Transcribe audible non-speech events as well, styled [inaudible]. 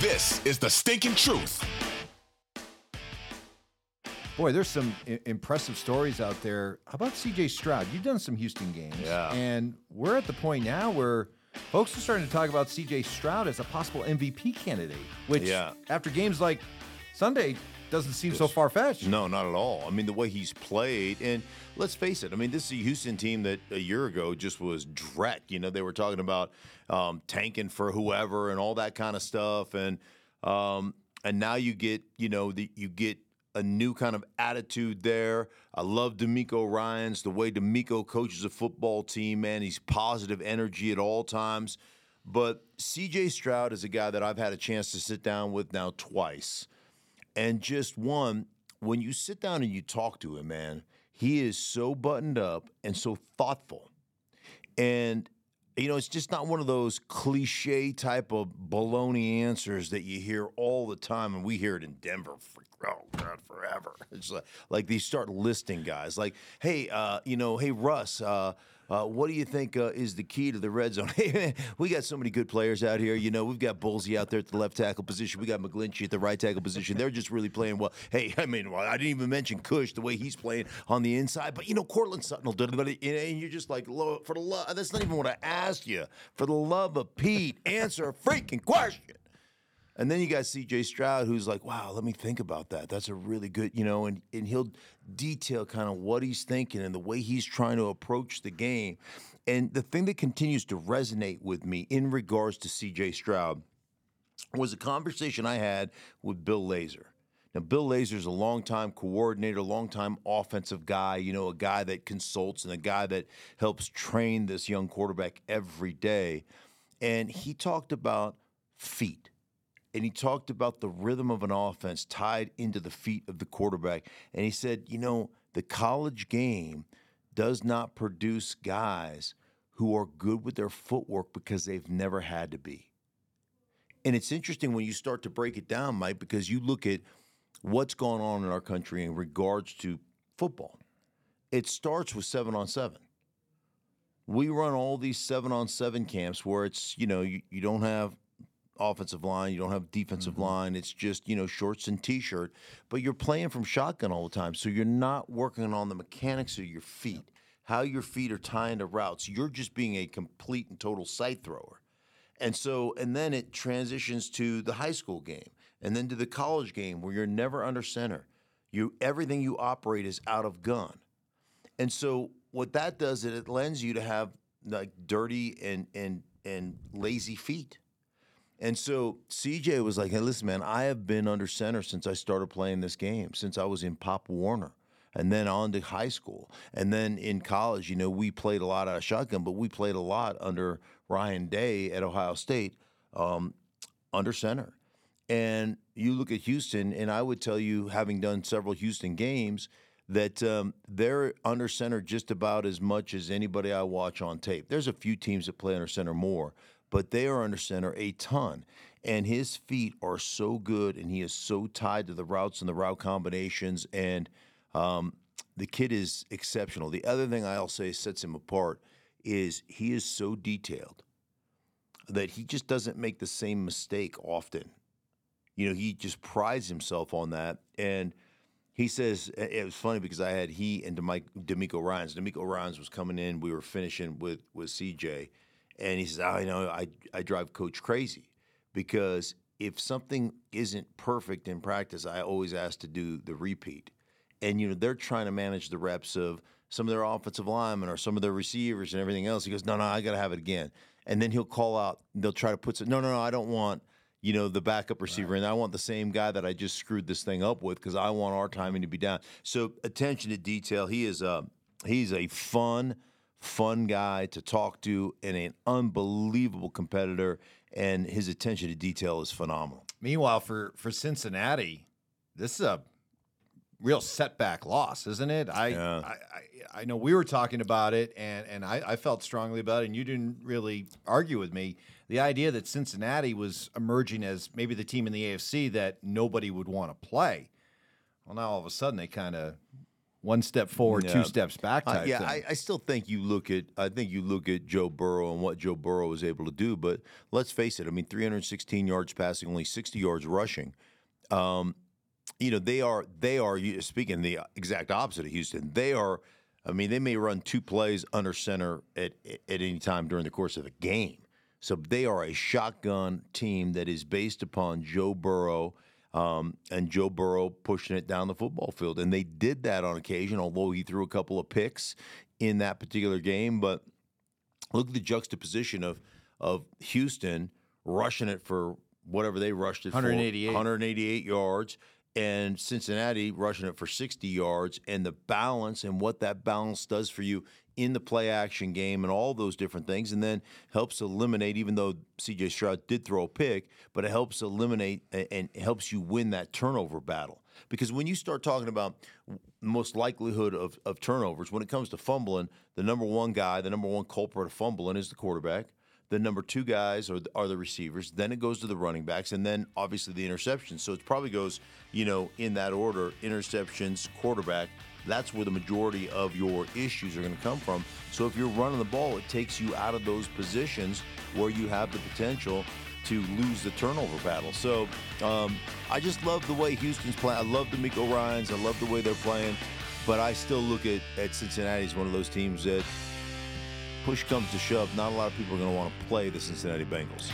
This is the stinking truth. Boy, there's some I- impressive stories out there. How about CJ Stroud? You've done some Houston games. Yeah. And we're at the point now where folks are starting to talk about CJ Stroud as a possible MVP candidate, which Yeah. after games like Sunday doesn't seem so far fetched. No, not at all. I mean, the way he's played, and let's face it. I mean, this is a Houston team that a year ago just was dreck. You know, they were talking about um, tanking for whoever and all that kind of stuff, and um, and now you get, you know, the you get a new kind of attitude there. I love DeMeco Ryans the way DeMeco coaches a football team. Man, he's positive energy at all times. But C.J. Stroud is a guy that I've had a chance to sit down with now twice. And just one, when you sit down and you talk to him, man, he is so buttoned up and so thoughtful. And, you know, it's just not one of those cliche type of baloney answers that you hear all the time. And we hear it in Denver for, oh, God, forever. [laughs] It's like, like they start listing guys like, hey, uh, you know, hey, Russ, uh, uh, what do you think uh, is the key to the red zone? [laughs] We got so many good players out here. You know, we've got Bullsy out there at the left tackle position. We got McGlinchey at the right tackle position. They're just really playing well. Hey, I mean, well, I didn't even mention Cush the way he's playing on the inside. But you know, Courtland Sutton will do it. And you're just like, for the love. That's not even what I asked you. For the love of Pete, answer a freaking question. And then you got CJ Stroud, who's like, wow, let me think about that. That's a really good, you know, and, and he'll detail kind of what he's thinking and the way he's trying to approach the game. And the thing that continues to resonate with me in regards to CJ Stroud was a conversation I had with Bill Lazor. Now, Bill Lazor's a longtime coordinator, longtime offensive guy, you know, a guy that consults and a guy that helps train this young quarterback every day. And he talked about feet and he talked about the rhythm of an offense tied into the feet of the quarterback. And he said, you know, the college game does not produce guys who are good with their footwork because they've never had to be. And it's interesting when you start to break it down, Mike, because you look at what's going on in our country in regards to football. It starts with seven on seven. We run all these seven on seven camps where it's, you know, you, you don't have offensive line, you don't have defensive mm-hmm. line. It's just, you know, shorts and t shirt, but you're playing from shotgun all the time. So you're not working on the mechanics of your feet, how your feet are tying to routes. You're just being a complete and total sight thrower. And so, and then it transitions to the high school game and then to the college game where you're never under center. You everything you operate is out of gun. And so what that does is it lends you to have like dirty and and and lazy feet. And so CJ was like, "Hey, listen, man, I have been under center since I started playing this game, since I was in Pop Warner, and then on to high school, and then in college. You know, we played a lot out of shotgun, but we played a lot under Ryan Day at Ohio State, um, under center. And you look at Houston, and I would tell you, having done several Houston games, that um, they're under center just about as much as anybody I watch on tape. There's a few teams that play under center more, but they are under center a ton. And his feet are so good, and he is so tied to the routes and the route combinations. And um, the kid is exceptional. The other thing I'll say sets him apart is he is so detailed that he just doesn't make the same mistake often. You know, he just prides himself on that. And he says it was funny because I had he and DeMeco Ryans. DeMeco Ryans was coming in. We were finishing with with CJ, and he says, ah, "I know I I drive Coach crazy because if something isn't perfect in practice, I always ask to do the repeat. And you know they're trying to manage the reps of some of their offensive linemen or some of their receivers and everything else. He goes, "No, no, I got to have it again." And then he'll call out. They'll try to put some. No, no, no, I don't want you know, the backup receiver, and I want the same guy that I just screwed this thing up with because I want our timing to be down. So attention to detail. He is a he's a fun, fun guy to talk to and an unbelievable competitor. And his attention to detail is phenomenal. Meanwhile, for for Cincinnati, this is a real setback loss, isn't it? I Yeah. I, I, I know we were talking about it, and and I, I felt strongly about it, and you didn't really argue with me. The idea that Cincinnati was emerging as maybe the team in the AFC that nobody would want to play. Well, now all of a sudden they kind of one step forward, Yeah. two steps back Uh, yeah, thing. I, I still think you look at I think you look at Joe Burrow and what Joe Burrow was able to do. But let's face it, I mean, 316 yards passing, only 60 yards rushing. Um, you know, they are they are speaking the exact opposite of Houston. They are. I mean, they may run two plays under center at at any time during the course of the game. So they are a shotgun team that is based upon Joe Burrow um, and Joe Burrow pushing it down the football field. And they did that on occasion, although he threw a couple of picks in that particular game. But look at the juxtaposition of of Houston rushing it for whatever they rushed it 188. for 188 yards and Cincinnati rushing it for 60 yards and the balance and what that balance does for you in the play action game and all those different things and then helps eliminate even though CJ Stroud did throw a pick but it helps eliminate and helps you win that turnover battle. Because when you start talking about most likelihood of, of turnovers when it comes to fumbling the number one guy the number one culprit of fumbling is the quarterback the number two guys are, are the receivers. Then it goes to the running backs, and then obviously the interceptions. So it probably goes, you know, in that order: interceptions, quarterback. That's where the majority of your issues are going to come from. So if you're running the ball, it takes you out of those positions where you have the potential to lose the turnover battle. So um, I just love the way Houston's playing. I love DeMeco Ryans. I love the way they're playing. But I still look at, at Cincinnati as one of those teams that push comes to shove, not a lot of people are going to want to play the Cincinnati Bengals.